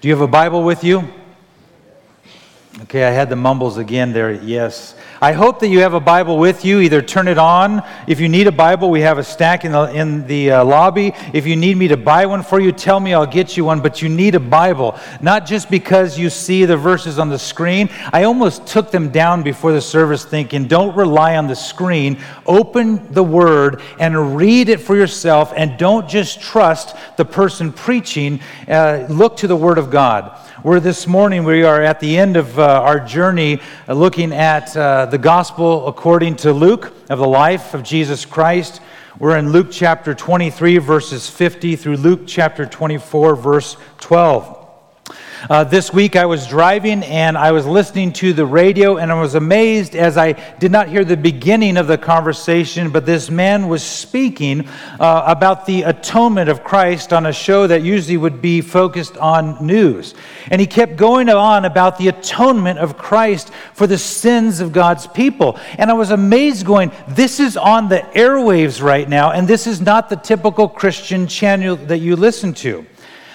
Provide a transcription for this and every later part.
Do you have a Bible with you? Okay, I had the mumbles again there. Yes. I hope that you have a Bible with you. Either turn it on. If you need a Bible, we have a stack in the, in the uh, lobby. If you need me to buy one for you, tell me, I'll get you one. But you need a Bible, not just because you see the verses on the screen. I almost took them down before the service thinking, don't rely on the screen. Open the Word and read it for yourself, and don't just trust the person preaching. Uh, look to the Word of God. Where this morning we are at the end of uh, our journey uh, looking at uh, the gospel according to Luke of the life of Jesus Christ. We're in Luke chapter 23, verses 50 through Luke chapter 24, verse 12. Uh, this week I was driving and I was listening to the radio and I was amazed as I did not hear the beginning of the conversation, but this man was speaking uh, about the atonement of Christ on a show that usually would be focused on news. And he kept going on about the atonement of Christ for the sins of God's people. And I was amazed going, this is on the airwaves right now, and this is not the typical Christian channel that you listen to.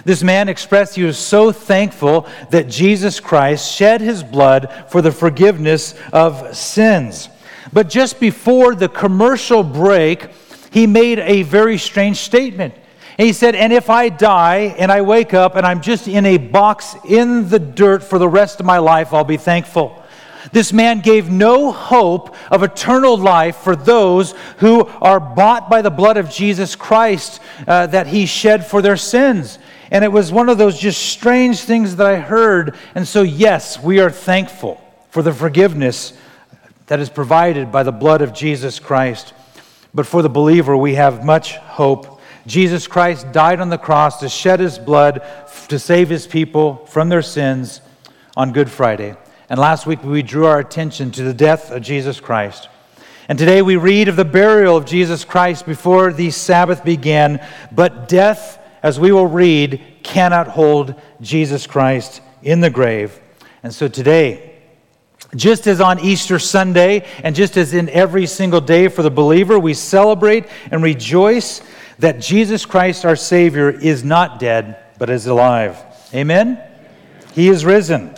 This man expressed he was so thankful that Jesus Christ shed his blood for the forgiveness of sins. But just before the commercial break, he made a very strange statement. And he said, And if I die and I wake up and I'm just in a box in the dirt for the rest of my life, I'll be thankful. This man gave no hope of eternal life for those who are bought by the blood of Jesus Christ uh, that he shed for their sins. And it was one of those just strange things that I heard. And so, yes, we are thankful for the forgiveness that is provided by the blood of Jesus Christ. But for the believer, we have much hope. Jesus Christ died on the cross to shed his blood to save his people from their sins on Good Friday. And last week, we drew our attention to the death of Jesus Christ. And today we read of the burial of Jesus Christ before the Sabbath began. But death as we will read, cannot hold Jesus Christ in the grave. And so today, just as on Easter Sunday, and just as in every single day for the believer, we celebrate and rejoice that Jesus Christ, our Savior, is not dead, but is alive. Amen? He is risen.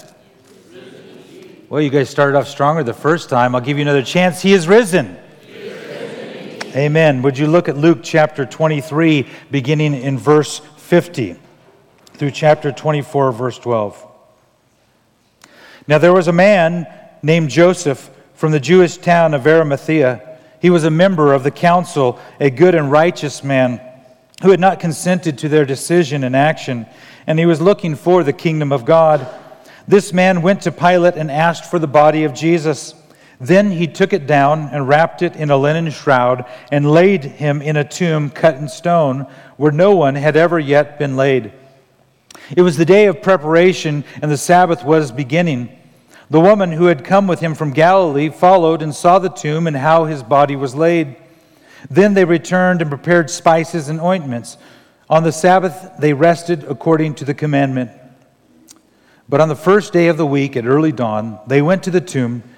Well, you guys started off stronger the first time. I'll give you another chance. He is risen. Amen. Would you look at Luke chapter 23, beginning in verse 50 through chapter 24, verse 12? Now there was a man named Joseph from the Jewish town of Arimathea. He was a member of the council, a good and righteous man who had not consented to their decision and action, and he was looking for the kingdom of God. This man went to Pilate and asked for the body of Jesus. Then he took it down and wrapped it in a linen shroud and laid him in a tomb cut in stone where no one had ever yet been laid. It was the day of preparation and the Sabbath was beginning. The woman who had come with him from Galilee followed and saw the tomb and how his body was laid. Then they returned and prepared spices and ointments. On the Sabbath they rested according to the commandment. But on the first day of the week at early dawn, they went to the tomb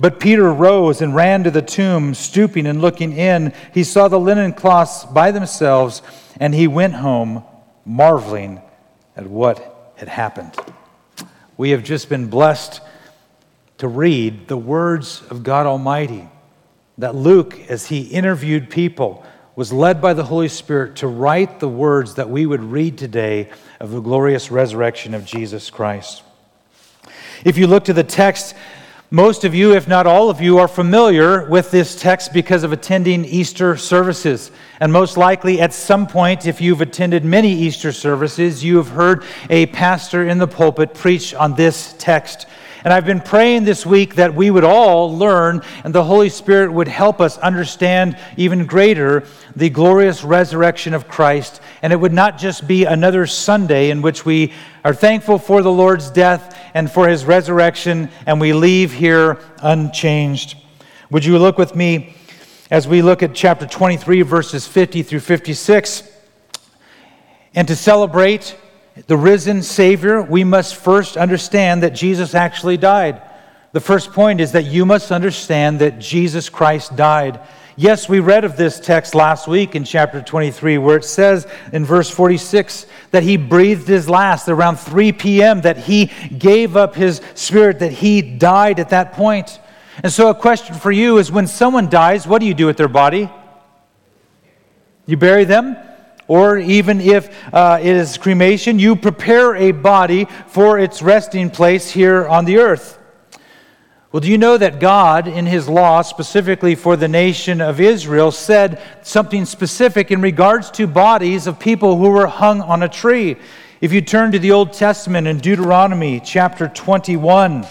But Peter rose and ran to the tomb, stooping and looking in. He saw the linen cloths by themselves, and he went home, marveling at what had happened. We have just been blessed to read the words of God Almighty. That Luke, as he interviewed people, was led by the Holy Spirit to write the words that we would read today of the glorious resurrection of Jesus Christ. If you look to the text, Most of you, if not all of you, are familiar with this text because of attending Easter services. And most likely, at some point, if you've attended many Easter services, you have heard a pastor in the pulpit preach on this text. And I've been praying this week that we would all learn and the Holy Spirit would help us understand even greater the glorious resurrection of Christ. And it would not just be another Sunday in which we are thankful for the Lord's death and for his resurrection and we leave here unchanged. Would you look with me as we look at chapter 23, verses 50 through 56? And to celebrate the risen Savior, we must first understand that Jesus actually died. The first point is that you must understand that Jesus Christ died. Yes, we read of this text last week in chapter 23, where it says in verse 46 that he breathed his last around 3 p.m., that he gave up his spirit, that he died at that point. And so, a question for you is when someone dies, what do you do with their body? You bury them? or even if uh, it is cremation, you prepare a body for its resting place here on the earth. Well, do you know that God, in His law, specifically for the nation of Israel, said something specific in regards to bodies of people who were hung on a tree? If you turn to the Old Testament in Deuteronomy chapter 21,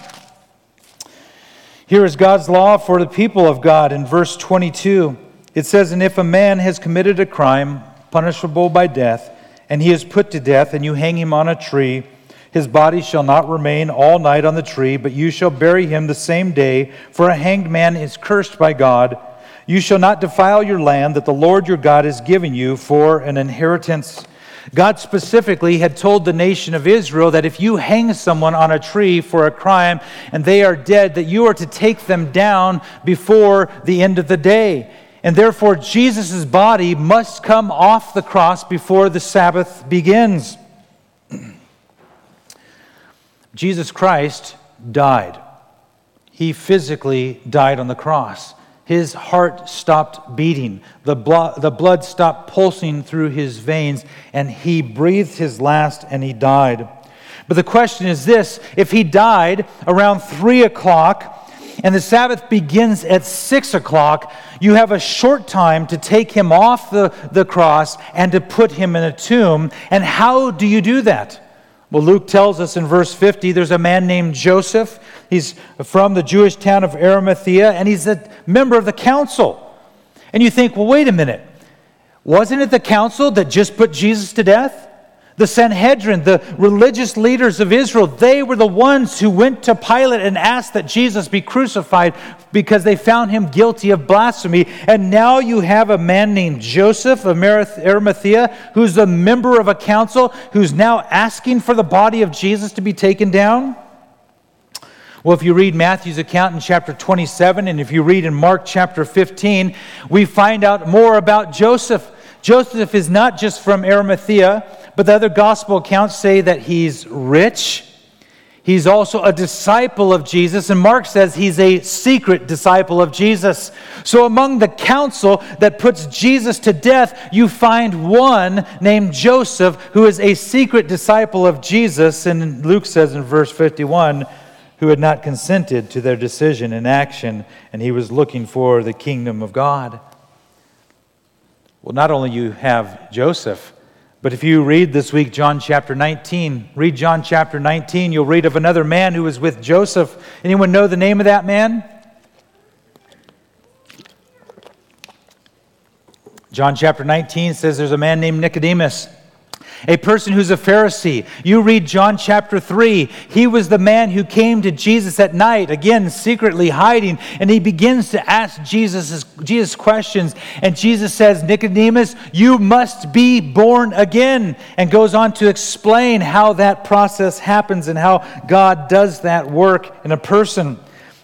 here is God's law for the people of God in verse 22. It says, And if a man has committed a crime, punishable by death, and he is put to death, and you hang him on a tree. His body shall not remain all night on the tree, but you shall bury him the same day, for a hanged man is cursed by God. You shall not defile your land that the Lord your God has given you for an inheritance. God specifically had told the nation of Israel that if you hang someone on a tree for a crime and they are dead, that you are to take them down before the end of the day. And therefore, Jesus' body must come off the cross before the Sabbath begins. Jesus Christ died. He physically died on the cross. His heart stopped beating, the blood, the blood stopped pulsing through his veins, and he breathed his last and he died. But the question is this if he died around 3 o'clock, and the Sabbath begins at 6 o'clock, you have a short time to take him off the, the cross and to put him in a tomb. And how do you do that? Well, Luke tells us in verse 50 there's a man named Joseph. He's from the Jewish town of Arimathea, and he's a member of the council. And you think, well, wait a minute. Wasn't it the council that just put Jesus to death? The Sanhedrin, the religious leaders of Israel, they were the ones who went to Pilate and asked that Jesus be crucified because they found him guilty of blasphemy. And now you have a man named Joseph of Arimathea, who's a member of a council, who's now asking for the body of Jesus to be taken down. Well, if you read Matthew's account in chapter 27, and if you read in Mark chapter 15, we find out more about Joseph. Joseph is not just from Arimathea, but the other gospel accounts say that he's rich. He's also a disciple of Jesus, and Mark says he's a secret disciple of Jesus. So, among the council that puts Jesus to death, you find one named Joseph who is a secret disciple of Jesus. And Luke says in verse 51 who had not consented to their decision and action, and he was looking for the kingdom of God. Well, not only you have Joseph, but if you read this week John chapter 19, read John chapter 19, you'll read of another man who was with Joseph. Anyone know the name of that man? John chapter 19 says there's a man named Nicodemus a person who's a Pharisee. You read John chapter 3. He was the man who came to Jesus at night, again, secretly hiding, and he begins to ask Jesus, Jesus questions. And Jesus says, Nicodemus, you must be born again, and goes on to explain how that process happens and how God does that work in a person.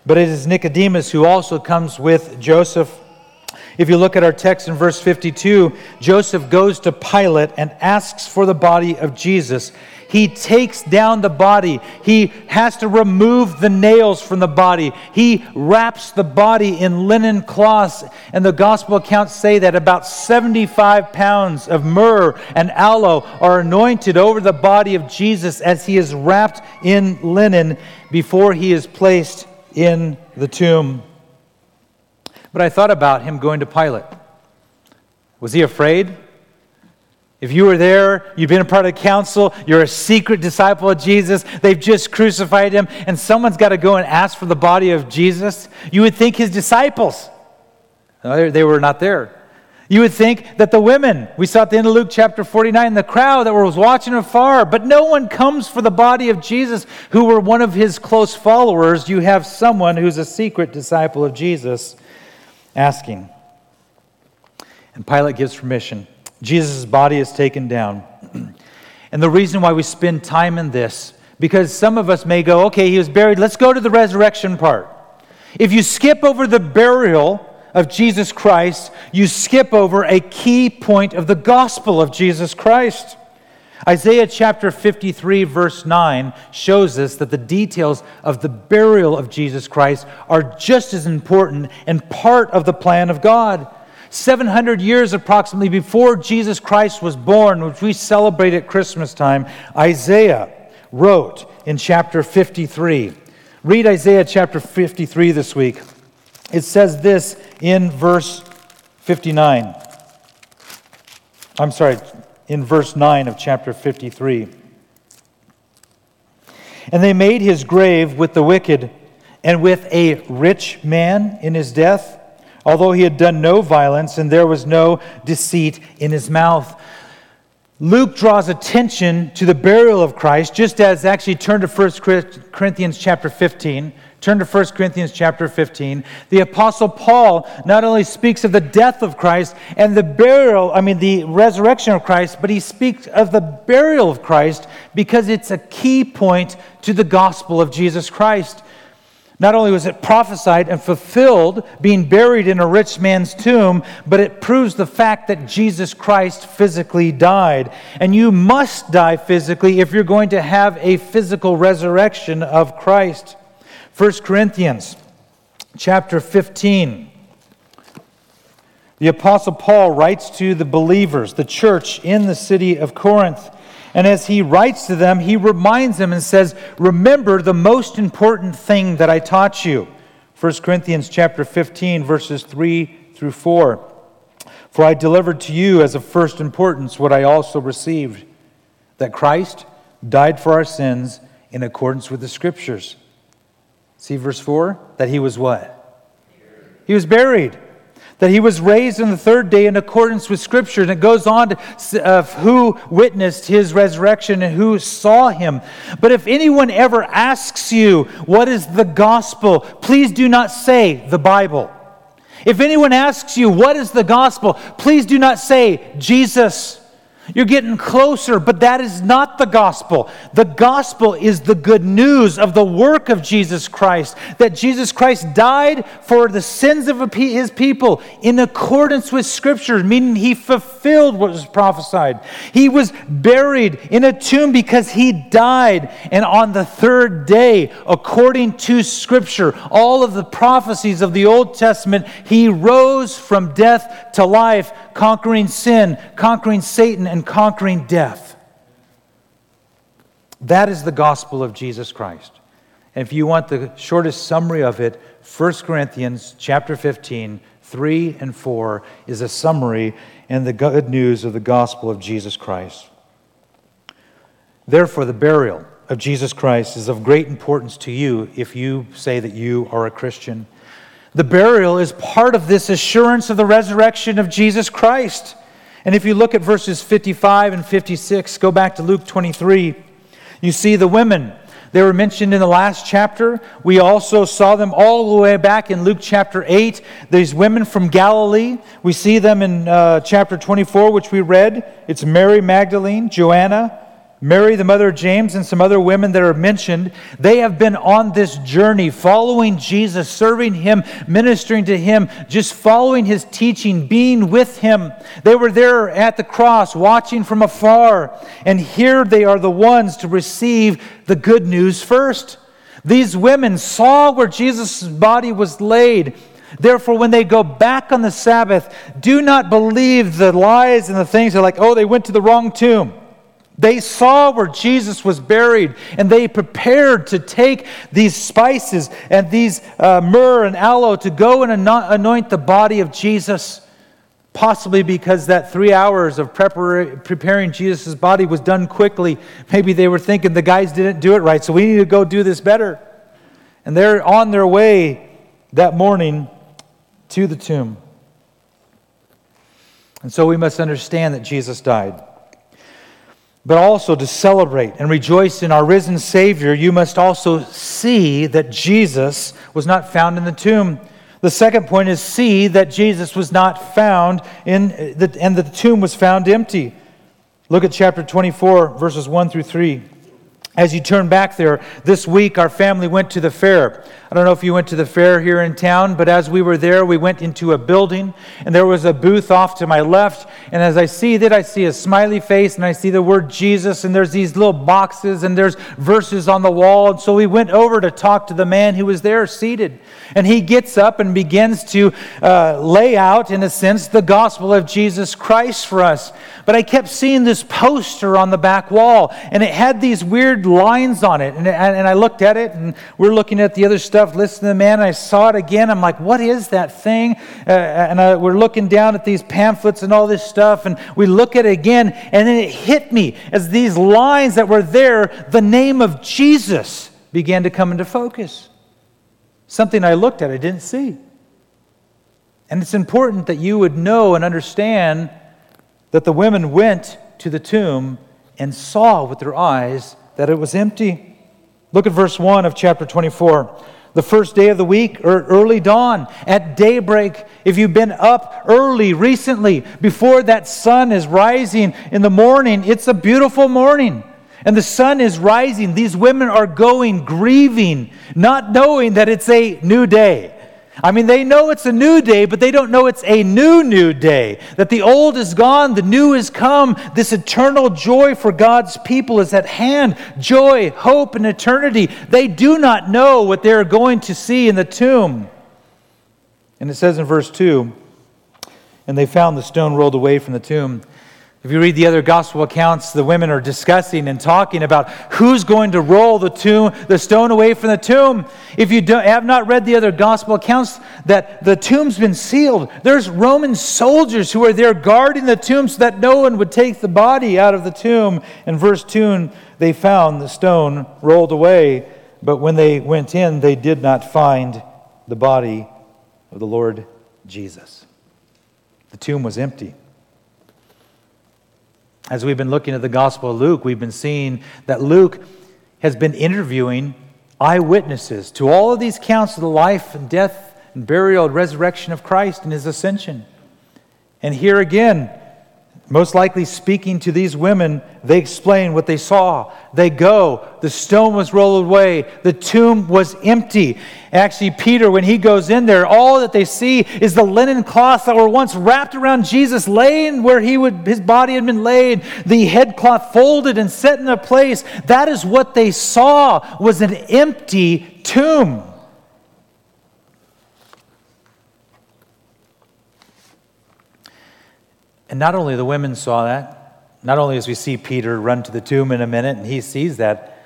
But it is Nicodemus who also comes with Joseph if you look at our text in verse 52, Joseph goes to Pilate and asks for the body of Jesus. He takes down the body. He has to remove the nails from the body. He wraps the body in linen cloths. And the gospel accounts say that about 75 pounds of myrrh and aloe are anointed over the body of Jesus as he is wrapped in linen before he is placed in the tomb. But I thought about him going to Pilate. Was he afraid? If you were there, you've been a part of the council, you're a secret disciple of Jesus, they've just crucified him, and someone's got to go and ask for the body of Jesus, you would think his disciples. They were not there. You would think that the women, we saw at the end of Luke chapter 49, the crowd that was watching afar, but no one comes for the body of Jesus who were one of his close followers. You have someone who's a secret disciple of Jesus asking. And Pilate gives permission. Jesus' body is taken down. and the reason why we spend time in this, because some of us may go, okay, he was buried, let's go to the resurrection part. If you skip over the burial, of Jesus Christ, you skip over a key point of the gospel of Jesus Christ. Isaiah chapter 53, verse 9, shows us that the details of the burial of Jesus Christ are just as important and part of the plan of God. 700 years approximately before Jesus Christ was born, which we celebrate at Christmas time, Isaiah wrote in chapter 53. Read Isaiah chapter 53 this week. It says this in verse 59. I'm sorry, in verse 9 of chapter 53. And they made his grave with the wicked and with a rich man in his death, although he had done no violence and there was no deceit in his mouth. Luke draws attention to the burial of Christ, just as actually turn to 1 Corinthians chapter 15. Turn to 1 Corinthians chapter 15. The apostle Paul not only speaks of the death of Christ and the burial, I mean the resurrection of Christ, but he speaks of the burial of Christ because it's a key point to the gospel of Jesus Christ. Not only was it prophesied and fulfilled, being buried in a rich man's tomb, but it proves the fact that Jesus Christ physically died. And you must die physically if you're going to have a physical resurrection of Christ. 1 Corinthians chapter 15. The Apostle Paul writes to the believers, the church in the city of Corinth. And as he writes to them, he reminds them and says, Remember the most important thing that I taught you. 1 Corinthians chapter 15, verses 3 through 4. For I delivered to you as of first importance what I also received that Christ died for our sins in accordance with the Scriptures See verse 4? That he was what? He was buried. That he was raised on the third day in accordance with Scripture. And it goes on to uh, who witnessed his resurrection and who saw him. But if anyone ever asks you, what is the gospel? Please do not say the Bible. If anyone asks you, what is the gospel? Please do not say Jesus. You're getting closer, but that is not the gospel. The gospel is the good news of the work of Jesus Christ, that Jesus Christ died for the sins of his people in accordance with Scripture, meaning he fulfilled what was prophesied. He was buried in a tomb because he died, and on the third day, according to Scripture, all of the prophecies of the Old Testament, he rose from death to life, conquering sin, conquering Satan, and conquering death. That is the gospel of Jesus Christ. And if you want the shortest summary of it, 1 Corinthians chapter 15, 3 and 4 is a summary and the good news of the gospel of Jesus Christ. Therefore, the burial of Jesus Christ is of great importance to you if you say that you are a Christian. The burial is part of this assurance of the resurrection of Jesus Christ. And if you look at verses 55 and 56, go back to Luke 23, you see the women. They were mentioned in the last chapter. We also saw them all the way back in Luke chapter 8. These women from Galilee. We see them in uh, chapter 24, which we read. It's Mary Magdalene, Joanna, Mary, the mother of James, and some other women that are mentioned, they have been on this journey, following Jesus, serving him, ministering to him, just following his teaching, being with him. They were there at the cross, watching from afar. And here they are the ones to receive the good news first. These women saw where Jesus' body was laid. Therefore, when they go back on the Sabbath, do not believe the lies and the things. They're like, oh, they went to the wrong tomb. They saw where Jesus was buried, and they prepared to take these spices and these uh, myrrh and aloe to go and anoint the body of Jesus. Possibly because that three hours of prepar- preparing Jesus' body was done quickly. Maybe they were thinking the guys didn't do it right, so we need to go do this better. And they're on their way that morning to the tomb. And so we must understand that Jesus died but also to celebrate and rejoice in our risen Savior, you must also see that Jesus was not found in the tomb. The second point is see that Jesus was not found in the, and the tomb was found empty. Look at chapter 24, verses 1 through 3. As you turn back there, this week our family went to the fair. I don't know if you went to the fair here in town, but as we were there, we went into a building, and there was a booth off to my left. And as I see that, I see a smiley face, and I see the word Jesus, and there's these little boxes, and there's verses on the wall. And so we went over to talk to the man who was there seated. And he gets up and begins to uh, lay out, in a sense, the gospel of Jesus Christ for us. But I kept seeing this poster on the back wall, and it had these weird lines on it. And, and I looked at it, and we're looking at the other stuff listening to the man. I saw it again. I'm like, what is that thing? Uh, and I, we're looking down at these pamphlets and all this stuff, and we look at it again, and then it hit me as these lines that were there, the name of Jesus began to come into focus. Something I looked at, I didn't see. And it's important that you would know and understand that the women went to the tomb and saw with their eyes that it was empty. Look at verse 1 of chapter 24 the first day of the week or early dawn, at daybreak. If you've been up early recently, before that sun is rising in the morning, it's a beautiful morning. And the sun is rising. These women are going grieving, not knowing that it's a new day. I mean, they know it's a new day, but they don't know it's a new, new day. That the old is gone, the new is come. This eternal joy for God's people is at hand. Joy, hope, and eternity. They do not know what they're going to see in the tomb. And it says in verse 2 and they found the stone rolled away from the tomb. If you read the other gospel accounts, the women are discussing and talking about who's going to roll the tomb, the stone away from the tomb. If you have not read the other gospel accounts, that the tomb's been sealed. There's Roman soldiers who are there guarding the tomb so that no one would take the body out of the tomb. In verse 2, they found the stone rolled away, but when they went in, they did not find the body of the Lord Jesus. The tomb was empty. As we've been looking at the Gospel of Luke, we've been seeing that Luke has been interviewing eyewitnesses to all of these accounts of the life and death and burial and resurrection of Christ and his ascension. And here again, most likely speaking to these women, they explain what they saw. They go, the stone was rolled away, the tomb was empty. Actually, Peter, when he goes in there, all that they see is the linen cloths that were once wrapped around Jesus, laying where he would, his body had been laid, the headcloth folded and set in a place. That is what they saw was an empty tomb. And not only the women saw that, not only as we see Peter run to the tomb in a minute and he sees that,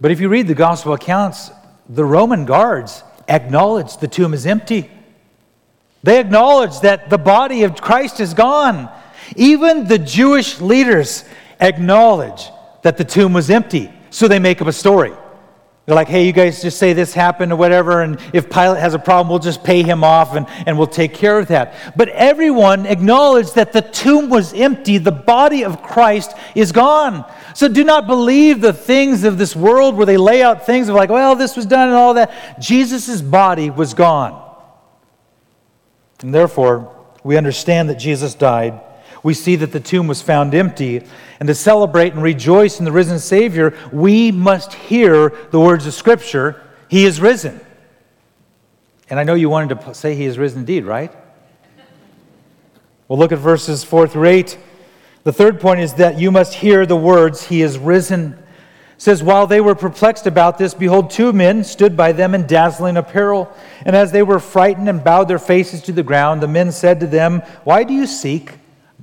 but if you read the gospel accounts, the Roman guards acknowledge the tomb is empty. They acknowledge that the body of Christ is gone. Even the Jewish leaders acknowledge that the tomb was empty, so they make up a story. They're like, hey, you guys just say this happened or whatever, and if Pilate has a problem, we'll just pay him off and, and we'll take care of that. But everyone acknowledged that the tomb was empty, the body of Christ is gone. So do not believe the things of this world where they lay out things of like, well, this was done and all that. Jesus' body was gone. And therefore, we understand that Jesus died we see that the tomb was found empty. And to celebrate and rejoice in the risen Savior, we must hear the words of Scripture He is risen. And I know you wanted to say He is risen indeed, right? Well, look at verses 4 through 8. The third point is that you must hear the words, He is risen. It says, While they were perplexed about this, behold, two men stood by them in dazzling apparel. And as they were frightened and bowed their faces to the ground, the men said to them, Why do you seek?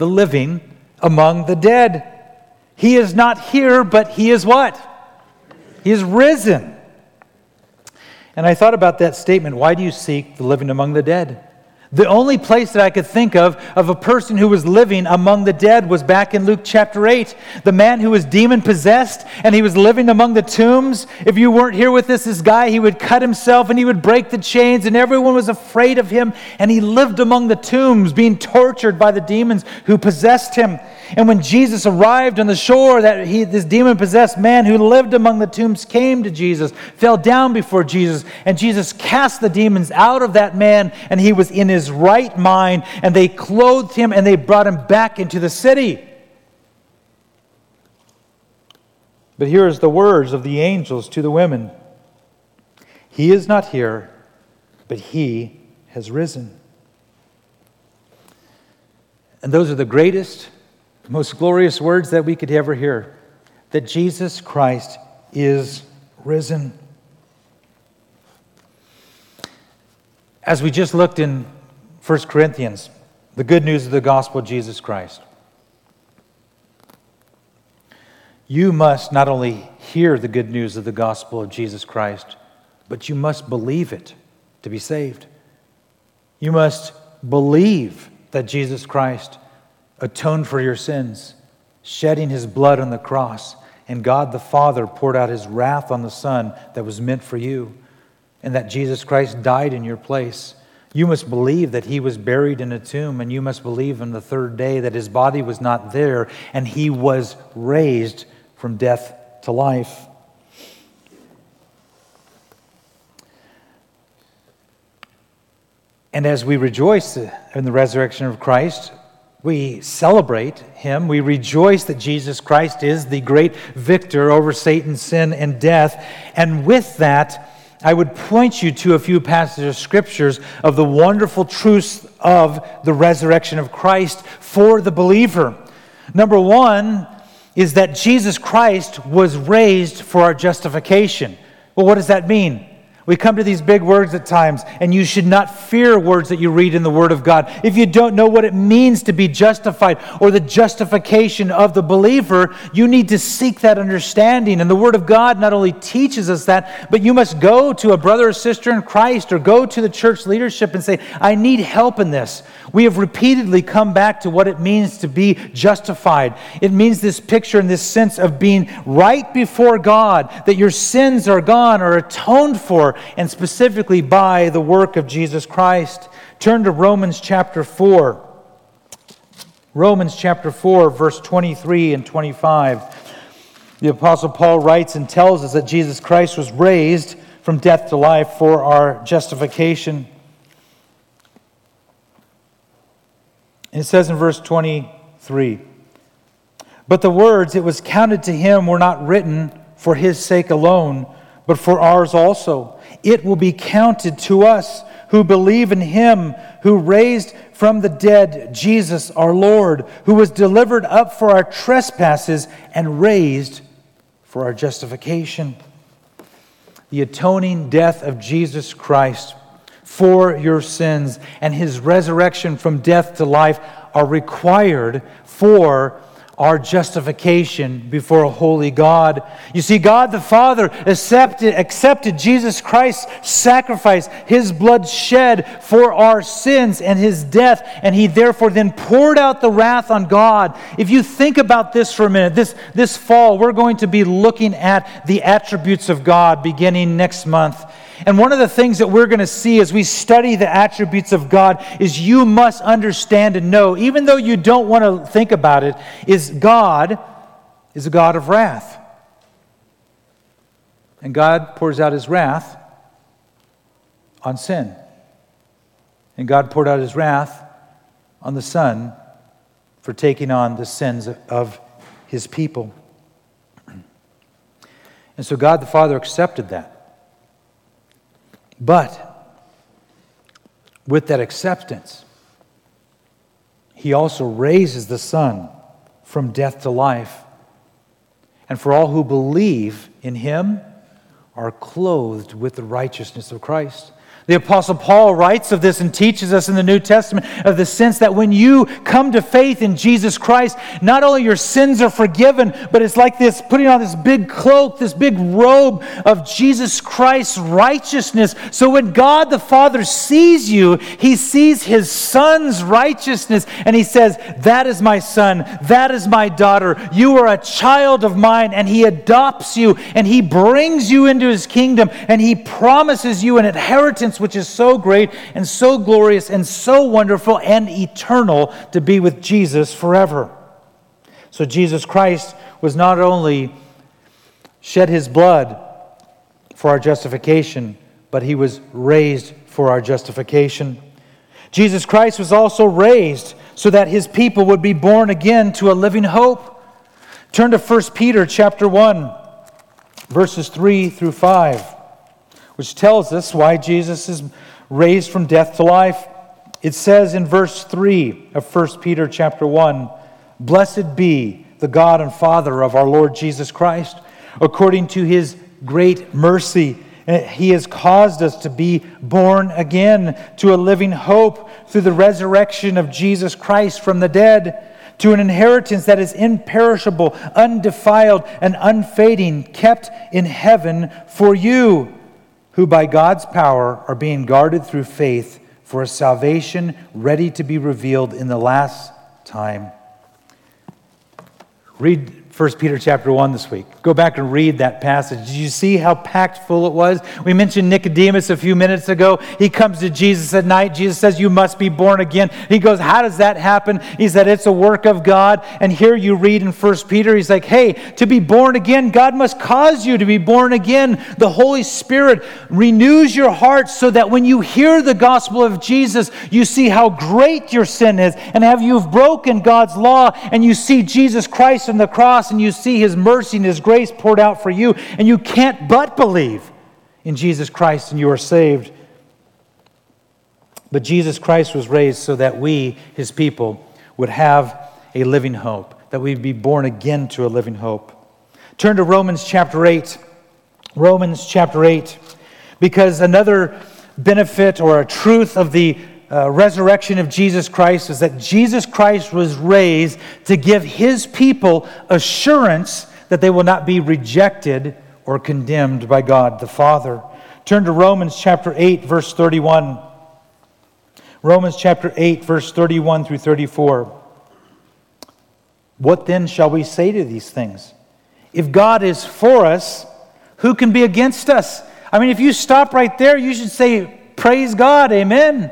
The living among the dead. He is not here, but he is what? He is risen. And I thought about that statement why do you seek the living among the dead? The only place that I could think of of a person who was living among the dead was back in Luke chapter 8. The man who was demon possessed and he was living among the tombs. If you weren't here with this guy, he would cut himself and he would break the chains, and everyone was afraid of him. And he lived among the tombs, being tortured by the demons who possessed him. And when Jesus arrived on the shore, that he, this demon possessed man who lived among the tombs came to Jesus, fell down before Jesus, and Jesus cast the demons out of that man, and he was in his right mind, and they clothed him and they brought him back into the city. But here is the words of the angels to the women He is not here, but he has risen. And those are the greatest most glorious words that we could ever hear that Jesus Christ is risen. As we just looked in 1 Corinthians, the good news of the gospel of Jesus Christ, you must not only hear the good news of the gospel of Jesus Christ, but you must believe it to be saved. You must believe that Jesus Christ atoned for your sins, shedding his blood on the cross, and God the Father poured out his wrath on the Son that was meant for you, and that Jesus Christ died in your place. You must believe that he was buried in a tomb, and you must believe on the third day that his body was not there, and he was raised from death to life. And as we rejoice in the resurrection of Christ, we celebrate him. We rejoice that Jesus Christ is the great victor over Satan, sin, and death. And with that, I would point you to a few passages of scriptures of the wonderful truths of the resurrection of Christ for the believer. Number one is that Jesus Christ was raised for our justification. Well, what does that mean? We come to these big words at times, and you should not fear words that you read in the Word of God. If you don't know what it means to be justified or the justification of the believer, you need to seek that understanding. And the Word of God not only teaches us that, but you must go to a brother or sister in Christ or go to the church leadership and say, I need help in this. We have repeatedly come back to what it means to be justified. It means this picture and this sense of being right before God, that your sins are gone or atoned for and specifically by the work of Jesus Christ. Turn to Romans chapter 4. Romans chapter 4, verse 23 and 25. The Apostle Paul writes and tells us that Jesus Christ was raised from death to life for our justification. It says in verse 23 But the words, it was counted to him, were not written for his sake alone, but for ours also it will be counted to us who believe in him who raised from the dead Jesus our Lord, who was delivered up for our trespasses and raised for our justification. The atoning death of Jesus Christ for your sins and his resurrection from death to life are required for our justification before a holy God. You see, God the Father accepted, accepted Jesus Christ's sacrifice, his blood shed for our sins and his death, and he therefore then poured out the wrath on God. If you think about this for a minute, this, this fall, we're going to be looking at the attributes of God beginning next month. And one of the things that we're going to see as we study the attributes of God is you must understand and know, even though you don't want to think about it, is God is a God of wrath. And God pours out his wrath on sin. And God poured out his wrath on the Son for taking on the sins of his people. And so God the Father accepted that. But with that acceptance, he also raises the Son from death to life. And for all who believe in him are clothed with the righteousness of Christ. The Apostle Paul writes of this and teaches us in the New Testament of the sense that when you come to faith in Jesus Christ, not only your sins are forgiven, but it's like this putting on this big cloak, this big robe of Jesus Christ's righteousness. So when God the Father sees you, he sees his Son's righteousness and he says, That is my son, that is my daughter. You are a child of mine, and he adopts you and he brings you into his kingdom and he promises you an inheritance which is so great and so glorious and so wonderful and eternal to be with Jesus forever. So Jesus Christ was not only shed his blood for our justification, but he was raised for our justification. Jesus Christ was also raised so that his people would be born again to a living hope. Turn to 1 Peter chapter 1 verses 3 through 5 which tells us why Jesus is raised from death to life. It says in verse 3 of 1 Peter chapter 1, Blessed be the God and Father of our Lord Jesus Christ, according to his great mercy. Eh, he has caused us to be born again to a living hope through the resurrection of Jesus Christ from the dead, to an inheritance that is imperishable, undefiled, and unfading, kept in heaven for you who by God's power are being guarded through faith for a salvation ready to be revealed in the last time. Read 1 Peter chapter 1 this week. Go back and read that passage. Did you see how packed full it was? We mentioned Nicodemus a few minutes ago. He comes to Jesus at night. Jesus says, You must be born again. He goes, How does that happen? He said, It's a work of God. And here you read in 1 Peter, he's like, Hey, to be born again, God must cause you to be born again. The Holy Spirit renews your heart so that when you hear the gospel of Jesus, you see how great your sin is and have you've broken God's law and you see Jesus Christ on the cross and you see his mercy and his grace poured out for you, and you can't but believe in Jesus Christ and you are saved. But Jesus Christ was raised so that we, his people, would have a living hope, that we'd be born again to a living hope. Turn to Romans chapter 8. Romans chapter 8. Because another benefit or a truth of the uh, resurrection of Jesus Christ is that Jesus Christ was raised to give his people assurance that they will not be rejected or condemned by God the Father. Turn to Romans chapter 8, verse 31. Romans chapter 8, verse 31 through 34. What then shall we say to these things? If God is for us, who can be against us? I mean, if you stop right there, you should say, Praise God, amen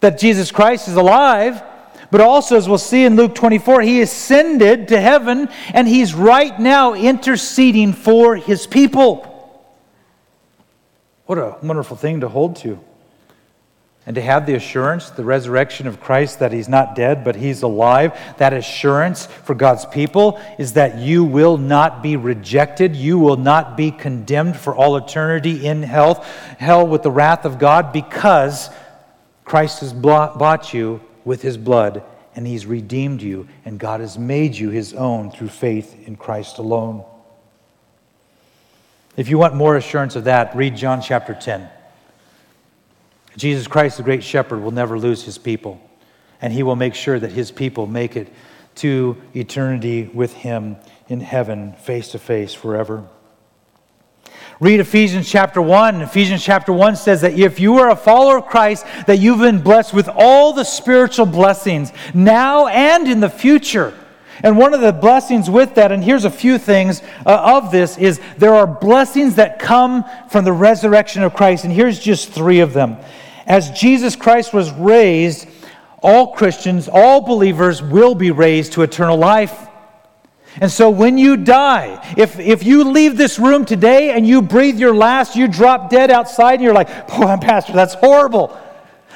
that Jesus Christ is alive, but also, as we'll see in Luke 24, he ascended to heaven and he's right now interceding for his people. What a wonderful thing to hold to. And to have the assurance, the resurrection of Christ, that he's not dead, but he's alive, that assurance for God's people is that you will not be rejected. You will not be condemned for all eternity in hell, hell with the wrath of God because Christ has bought you with his blood, and he's redeemed you, and God has made you his own through faith in Christ alone. If you want more assurance of that, read John chapter 10. Jesus Christ, the great shepherd, will never lose his people, and he will make sure that his people make it to eternity with him in heaven, face to face, forever. Read Ephesians chapter 1. Ephesians chapter 1 says that if you are a follower of Christ, that you've been blessed with all the spiritual blessings now and in the future. And one of the blessings with that, and here's a few things uh, of this, is there are blessings that come from the resurrection of Christ. And here's just three of them. As Jesus Christ was raised, all Christians, all believers will be raised to eternal life. And so when you die, if, if you leave this room today and you breathe your last, you drop dead outside and you're like, oh, I'm Pastor, that's horrible.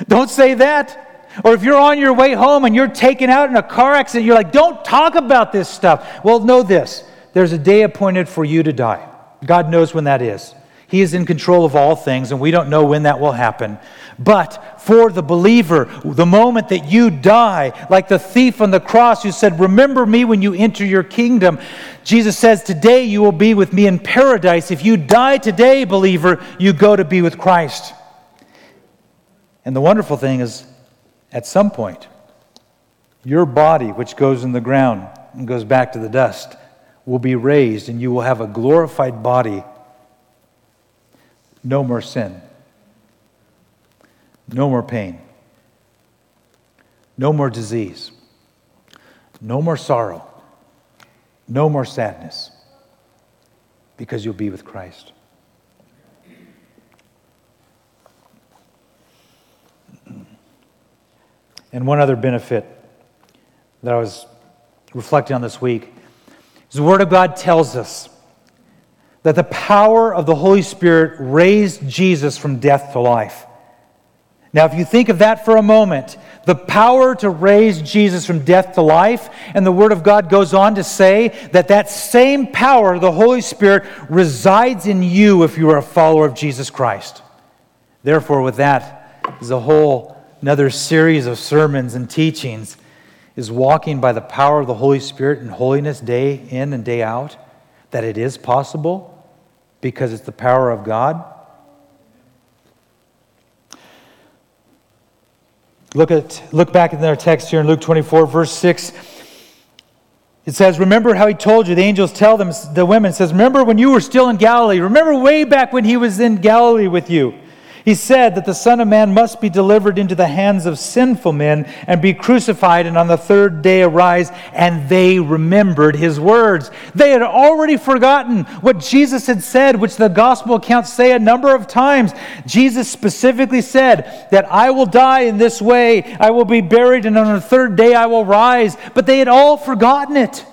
Don't say that. Or if you're on your way home and you're taken out in a car accident, you're like, don't talk about this stuff. Well, know this there's a day appointed for you to die. God knows when that is. He is in control of all things, and we don't know when that will happen. But for the believer, the moment that you die, like the thief on the cross who said, Remember me when you enter your kingdom, Jesus says, Today you will be with me in paradise. If you die today, believer, you go to be with Christ. And the wonderful thing is, at some point, your body, which goes in the ground and goes back to the dust, will be raised, and you will have a glorified body no more sin. No more pain. No more disease. No more sorrow. No more sadness. Because you'll be with Christ. And one other benefit that I was reflecting on this week is the Word of God tells us that the power of the Holy Spirit raised Jesus from death to life. Now, if you think of that for a moment, the power to raise Jesus from death to life, and the Word of God goes on to say that that same power, the Holy Spirit, resides in you if you are a follower of Jesus Christ. Therefore, with that is a whole another series of sermons and teachings is walking by the power of the Holy Spirit in holiness day in and day out that it is possible because it's the power of God? Look, at, look back in our text here in Luke 24, verse 6. It says, Remember how he told you, the angels tell them, the women, says, Remember when you were still in Galilee. Remember way back when he was in Galilee with you. He said that the Son of Man must be delivered into the hands of sinful men and be crucified, and on the third day arise. And they remembered his words. They had already forgotten what Jesus had said, which the gospel accounts say a number of times. Jesus specifically said that I will die in this way, I will be buried, and on the third day I will rise. But they had all forgotten it.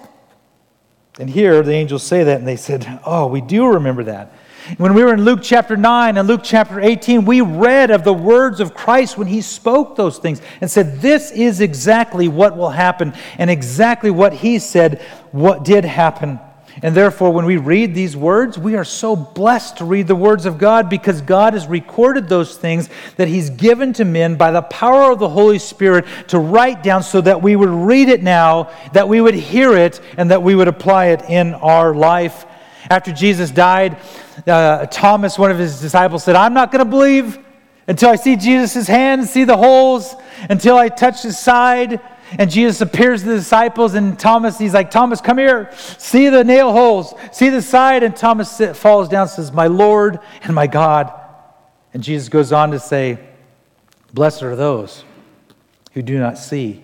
And here the angels say that, and they said, Oh, we do remember that. When we were in Luke chapter 9 and Luke chapter 18, we read of the words of Christ when he spoke those things and said, This is exactly what will happen, and exactly what he said what did happen. And therefore, when we read these words, we are so blessed to read the words of God because God has recorded those things that He's given to men by the power of the Holy Spirit to write down so that we would read it now, that we would hear it, and that we would apply it in our life. After Jesus died, uh, Thomas, one of his disciples, said, I'm not going to believe until I see Jesus' hands, see the holes, until I touch his side. And Jesus appears to the disciples, and Thomas, he's like, Thomas, come here. See the nail holes, see the side. And Thomas falls down and says, My Lord and my God. And Jesus goes on to say, Blessed are those who do not see,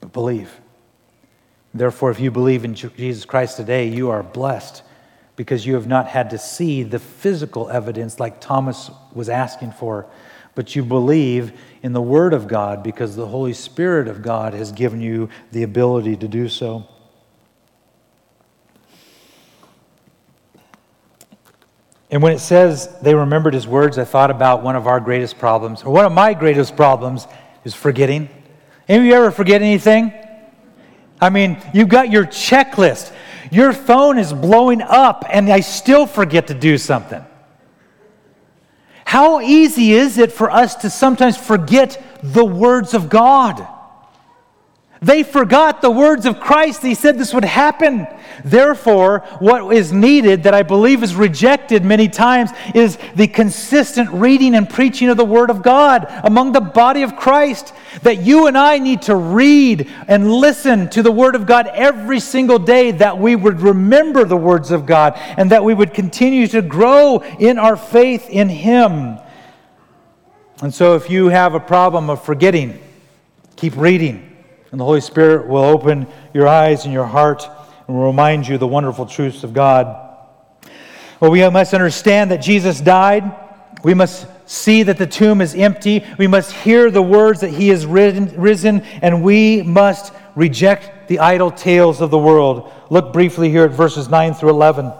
but believe. Therefore, if you believe in Jesus Christ today, you are blessed because you have not had to see the physical evidence like Thomas was asking for, but you believe in the Word of God because the Holy Spirit of God has given you the ability to do so. And when it says they remembered his words, I thought about one of our greatest problems, or one of my greatest problems is forgetting. Any of you ever forget anything? I mean, you've got your checklist. Your phone is blowing up and I still forget to do something. How easy is it for us to sometimes forget the words of God? They forgot the words of Christ. He said this would happen. Therefore, what is needed, that I believe is rejected many times, is the consistent reading and preaching of the Word of God among the body of Christ. That you and I need to read and listen to the Word of God every single day, that we would remember the words of God and that we would continue to grow in our faith in Him. And so, if you have a problem of forgetting, keep reading and the Holy Spirit will open your eyes and your heart and will remind you the wonderful truths of God. Well, we must understand that Jesus died. We must see that the tomb is empty. We must hear the words that he is risen, and we must reject the idle tales of the world. Look briefly here at verses 9 through 11.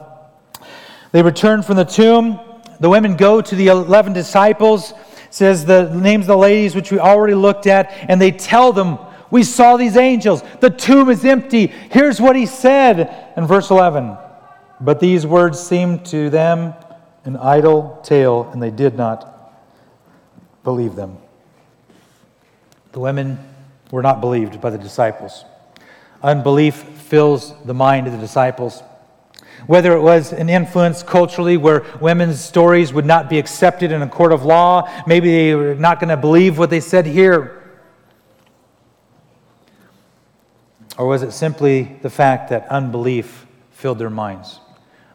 They return from the tomb. The women go to the 11 disciples, says the names of the ladies, which we already looked at, and they tell them, We saw these angels. The tomb is empty. Here's what he said in verse 11. But these words seemed to them an idle tale, and they did not believe them. The women were not believed by the disciples. Unbelief fills the mind of the disciples. Whether it was an influence culturally where women's stories would not be accepted in a court of law, maybe they were not going to believe what they said here. Or was it simply the fact that unbelief filled their minds?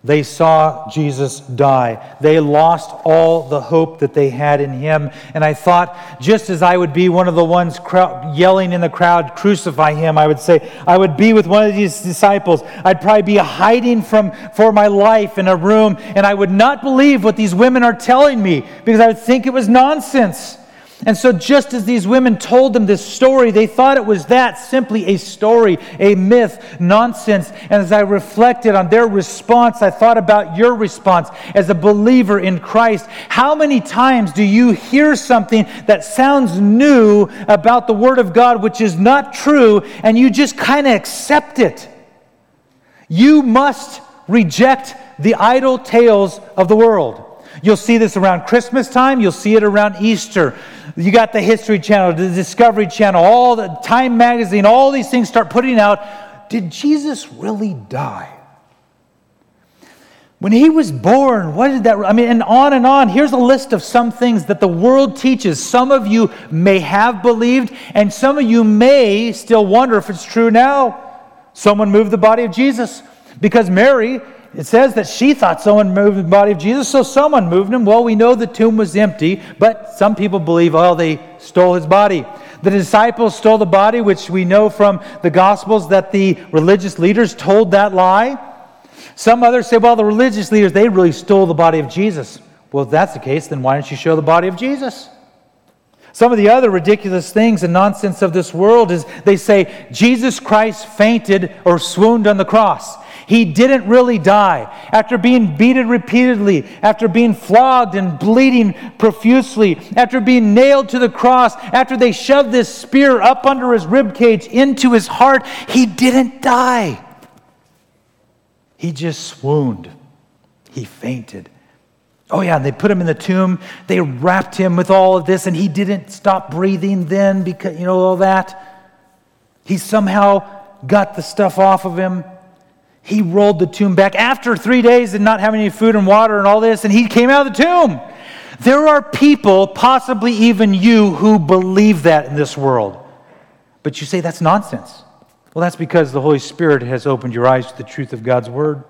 They saw Jesus die. They lost all the hope that they had in him. And I thought, just as I would be one of the ones crowd, yelling in the crowd, crucify him, I would say, I would be with one of these disciples. I'd probably be hiding from, for my life in a room, and I would not believe what these women are telling me because I would think it was nonsense. And so, just as these women told them this story, they thought it was that simply a story, a myth, nonsense. And as I reflected on their response, I thought about your response as a believer in Christ. How many times do you hear something that sounds new about the Word of God, which is not true, and you just kind of accept it? You must reject the idle tales of the world. You'll see this around Christmas time. You'll see it around Easter. You got the History Channel, the Discovery Channel, all the Time Magazine, all these things start putting out. Did Jesus really die? When he was born, what did that, I mean, and on and on. Here's a list of some things that the world teaches. Some of you may have believed, and some of you may still wonder if it's true now. Someone moved the body of Jesus because Mary it says that she thought someone moved the body of Jesus, so someone moved him. Well, we know the tomb was empty, but some people believe, oh, they stole his body. The disciples stole the body, which we know from the Gospels that the religious leaders told that lie. Some others say, well, the religious leaders, they really stole the body of Jesus. Well, if that's the case, then why don't you show the body of Jesus? Some of the other ridiculous things and nonsense of this world is they say Jesus Christ fainted or swooned on the cross. He didn't really die. After being beaten repeatedly, after being flogged and bleeding profusely, after being nailed to the cross, after they shoved this spear up under his rib cage into his heart, he didn't die. He just swooned. He fainted. Oh, yeah, and they put him in the tomb. They wrapped him with all of this, and he didn't stop breathing then because, you know, all that. He somehow got the stuff off of him he rolled the tomb back after three days and not having any food and water and all this, and he came out of the tomb. There are people, possibly even you, who believe that in this world. But you say that's nonsense. Well, that's because the Holy Spirit has opened your eyes to the truth of God's Word.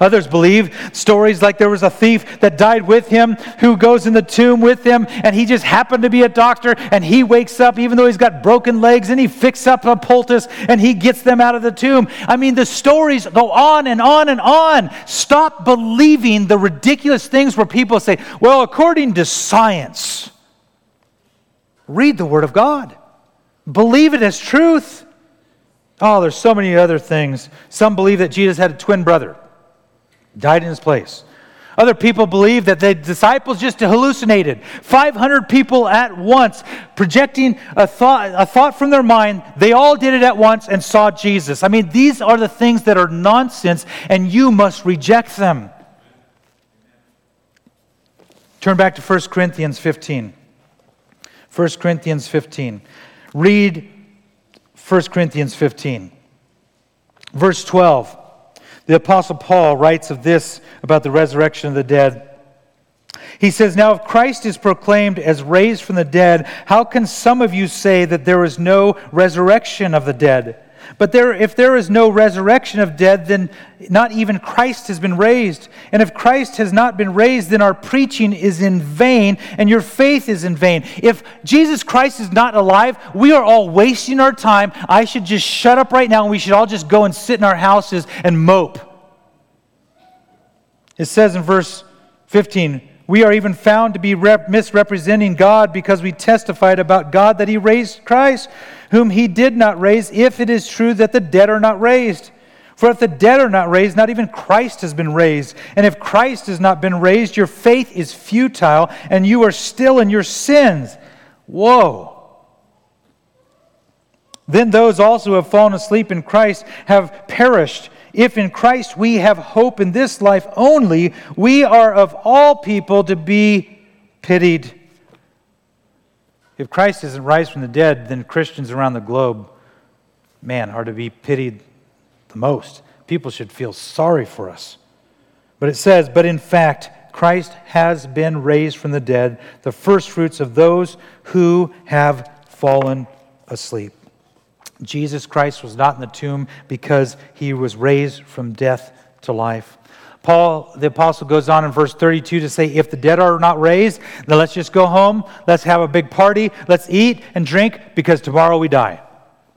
Others believe stories like there was a thief that died with him who goes in the tomb with him, and he just happened to be a doctor, and he wakes up even though he's got broken legs, and he fixes up a poultice and he gets them out of the tomb. I mean, the stories go on and on and on. Stop believing the ridiculous things where people say, well, according to science, read the Word of God, believe it as truth. Oh, there's so many other things. Some believe that Jesus had a twin brother died in his place. Other people believe that the disciples just hallucinated. 500 people at once, projecting a thought, a thought from their mind. They all did it at once and saw Jesus. I mean, these are the things that are nonsense, and you must reject them. Turn back to 1 Corinthians 15. 1 Corinthians 15. Read 1 Corinthians 15. Verse 12. The Apostle Paul writes of this about the resurrection of the dead. He says, Now, if Christ is proclaimed as raised from the dead, how can some of you say that there is no resurrection of the dead? But there, if there is no resurrection of dead, then not even Christ has been raised. And if Christ has not been raised, then our preaching is in vain and your faith is in vain. If Jesus Christ is not alive, we are all wasting our time. I should just shut up right now and we should all just go and sit in our houses and mope. It says in verse 15, We are even found to be rep- misrepresenting God because we testified about God that He raised Christ, whom He did not raise, if it is true that the dead are not raised. For if the dead are not raised, not even Christ has been raised. And if Christ has not been raised, your faith is futile, and you are still in your sins. Whoa. Then those also who have fallen asleep in Christ have perished. If in Christ we have hope in this life only, we are of all people to be pitied. If Christ isn't raised from the dead, then Christians around the globe, man, are to be pitied the most. People should feel sorry for us. But it says, But in fact, Christ has been raised from the dead, the firstfruits of those who have fallen asleep. Jesus Christ was not in the tomb because he was raised from death to life. Paul, the apostle, goes on in verse 32 to say, If the dead are not raised, then let's just go home. Let's have a big party. Let's eat and drink because tomorrow we die.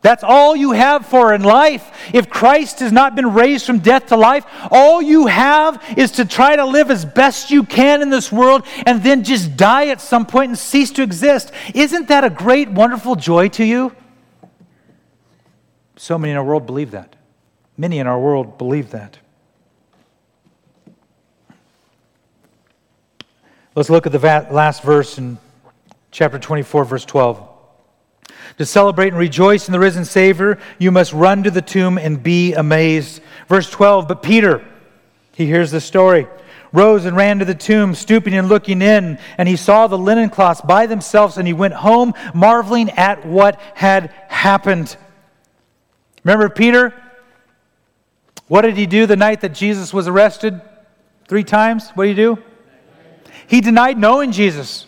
That's all you have for in life. If Christ has not been raised from death to life, all you have is to try to live as best you can in this world and then just die at some point and cease to exist. Isn't that a great, wonderful joy to you? So many in our world believe that. Many in our world believe that. Let's look at the last verse in chapter 24, verse 12. To celebrate and rejoice in the risen Savior, you must run to the tomb and be amazed. Verse 12 But Peter, he hears the story, rose and ran to the tomb, stooping and looking in, and he saw the linen cloths by themselves, and he went home, marveling at what had happened. Remember Peter? What did he do the night that Jesus was arrested? Three times? What did he do? He denied knowing Jesus.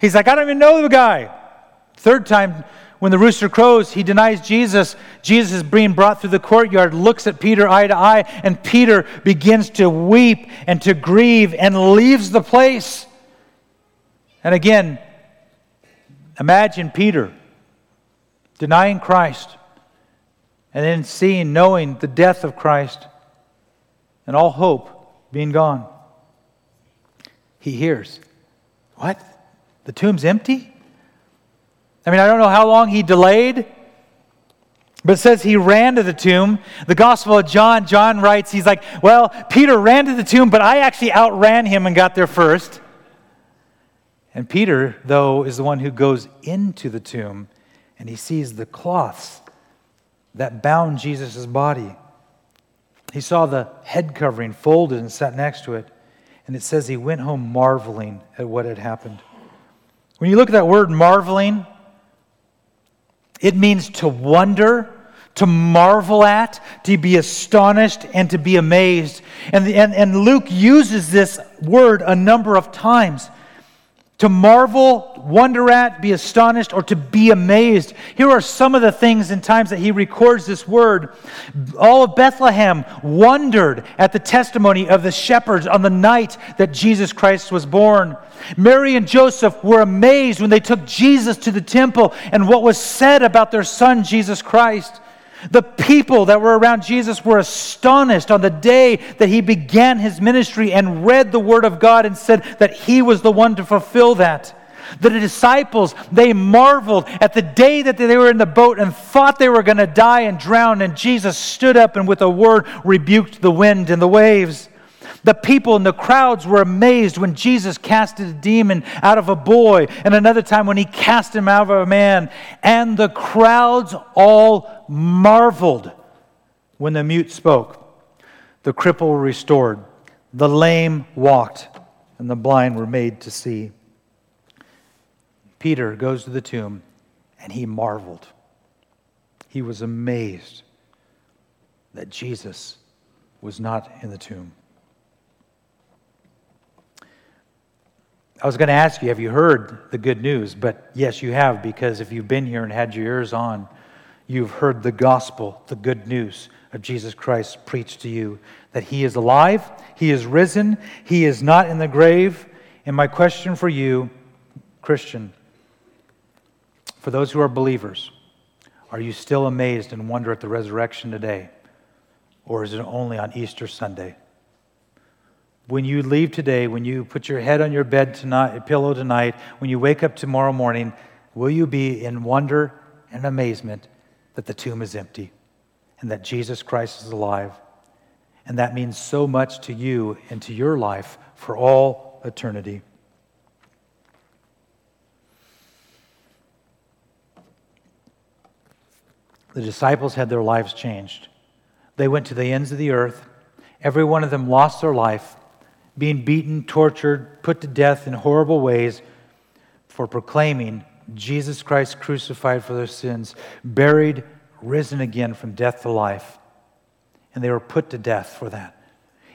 He's like, I don't even know the guy. Third time, when the rooster crows, he denies Jesus. Jesus is being brought through the courtyard, looks at Peter eye to eye, and Peter begins to weep and to grieve and leaves the place. And again, imagine Peter denying Christ and then seeing, knowing the death of Christ and all hope being gone. He hears, What? The tomb's empty? I mean, I don't know how long he delayed, but it says he ran to the tomb. The Gospel of John, John writes, he's like, Well, Peter ran to the tomb, but I actually outran him and got there first. And Peter, though, is the one who goes into the tomb and he sees the cloths that bound Jesus' body. He saw the head covering folded and sat next to it. And it says he went home marveling at what had happened. When you look at that word marveling, it means to wonder, to marvel at, to be astonished, and to be amazed. And, and, and Luke uses this word a number of times to marvel, wonder at, be astonished, or to be amazed. Here are some of the things and times that he records this word. All of Bethlehem wondered at the testimony of the shepherds on the night that Jesus Christ was born. Mary and Joseph were amazed when they took Jesus to the temple and what was said about their son, Jesus Christ. The people that were around Jesus were astonished on the day that he began his ministry and read the word of God and said that he was the one to fulfill that. The disciples, they marveled at the day that they were in the boat and thought they were going to die and drown, and Jesus stood up and with a word rebuked the wind and the waves. The people and the crowds were amazed when Jesus casted a demon out of a boy, and another time when he cast him out of a man. And the crowds all marveled when the mute spoke. The cripple were restored, the lame walked, and the blind were made to see. Peter goes to the tomb, and he marveled. He was amazed that Jesus was not in the tomb. I was going to ask you, have you heard the good news? But yes, you have, because if you've been here and had your ears on, you've heard the gospel, the good news of Jesus Christ preached to you that He is alive, He is risen, He is not in the grave. And my question for you, Christian, for those who are believers, are you still amazed and wonder at the resurrection today? Or is it only on Easter Sunday? When you leave today, when you put your head on your bed tonight, pillow tonight, when you wake up tomorrow morning, will you be in wonder and amazement that the tomb is empty and that Jesus Christ is alive? And that means so much to you and to your life for all eternity. The disciples had their lives changed. They went to the ends of the earth. Every one of them lost their life being beaten, tortured, put to death in horrible ways for proclaiming Jesus Christ crucified for their sins, buried, risen again from death to life. And they were put to death for that.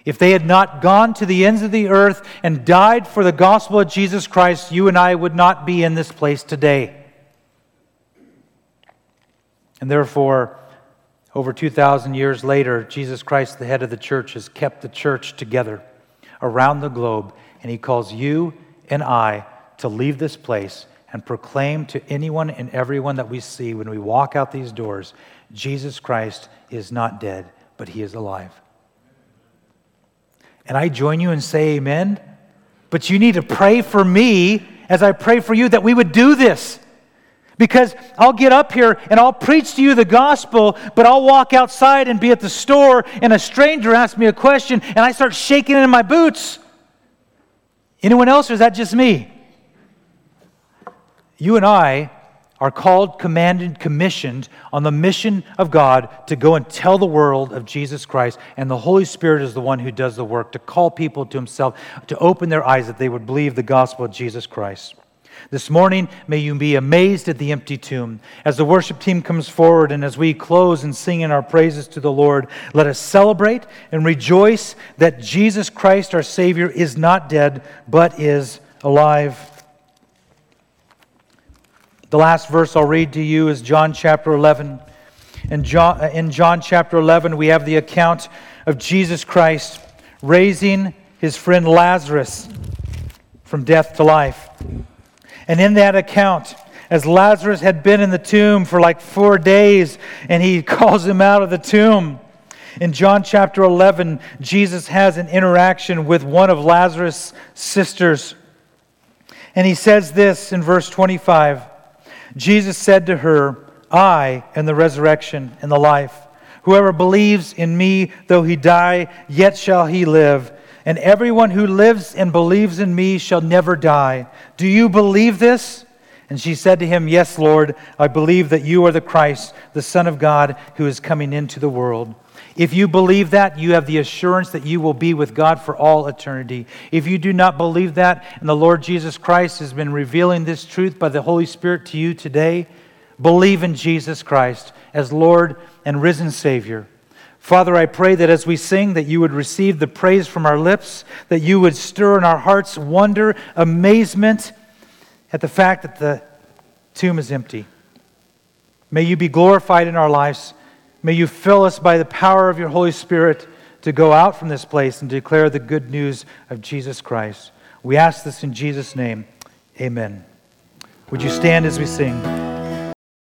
If they had not gone to the ends of the earth and died for the gospel of Jesus Christ, you and I would not be in this place today. And therefore, over 2,000 years later, Jesus Christ, the head of the church, has kept the church together around the globe, and He calls you and I to leave this place and proclaim to anyone and everyone that we see when we walk out these doors Jesus Christ is not dead, but He is alive. And I join you and say amen. But you need to pray for me as I pray for you that we would do this. Because I'll get up here and I'll preach to you the gospel, but I'll walk outside and be at the store and a stranger asks me a question and I start shaking in my boots. Anyone else, or is that just me? You and I are called, commanded, commissioned on the mission of God to go and tell the world of Jesus Christ. And the Holy Spirit is the one who does the work to call people to Himself, to open their eyes that they would believe the gospel of Jesus Christ. This morning, may you be amazed at the empty tomb. As the worship team comes forward and as we close and sing in our praises to the Lord, let us celebrate and rejoice that Jesus Christ, our Savior, is not dead, but is alive. The last verse I'll read to you is John chapter 11. In John, uh, in John chapter 11, we have the account of Jesus Christ raising his friend Lazarus from death to life. And in that account, as Lazarus had been in the tomb for like four days, and he calls him out of the tomb. In John chapter 11, Jesus has an interaction with one of Lazarus' sisters. And he says this in verse 25 Jesus said to her, I am the resurrection and the life. Whoever believes in me, though he die, yet shall he live and everyone who lives and believes in me shall never die. Do you believe this? And she said to him, Yes, Lord, I believe that you are the Christ, the Son of God, who is coming into the world. If you believe that, you have the assurance that you will be with God for all eternity. If you do not believe that, and the Lord Jesus Christ has been revealing this truth by the Holy Spirit to you today, believe in Jesus Christ as Lord and risen Savior. Father, I pray that as we sing, that you would receive the praise from our lips, that you would stir in our hearts wonder, amazement at the fact that the tomb is empty. May you be glorified in our lives. May you fill us by the power of your Holy Spirit to go out from this place and declare the good news of Jesus Christ. We ask this in Jesus' name. Amen. Would you stand as we sing?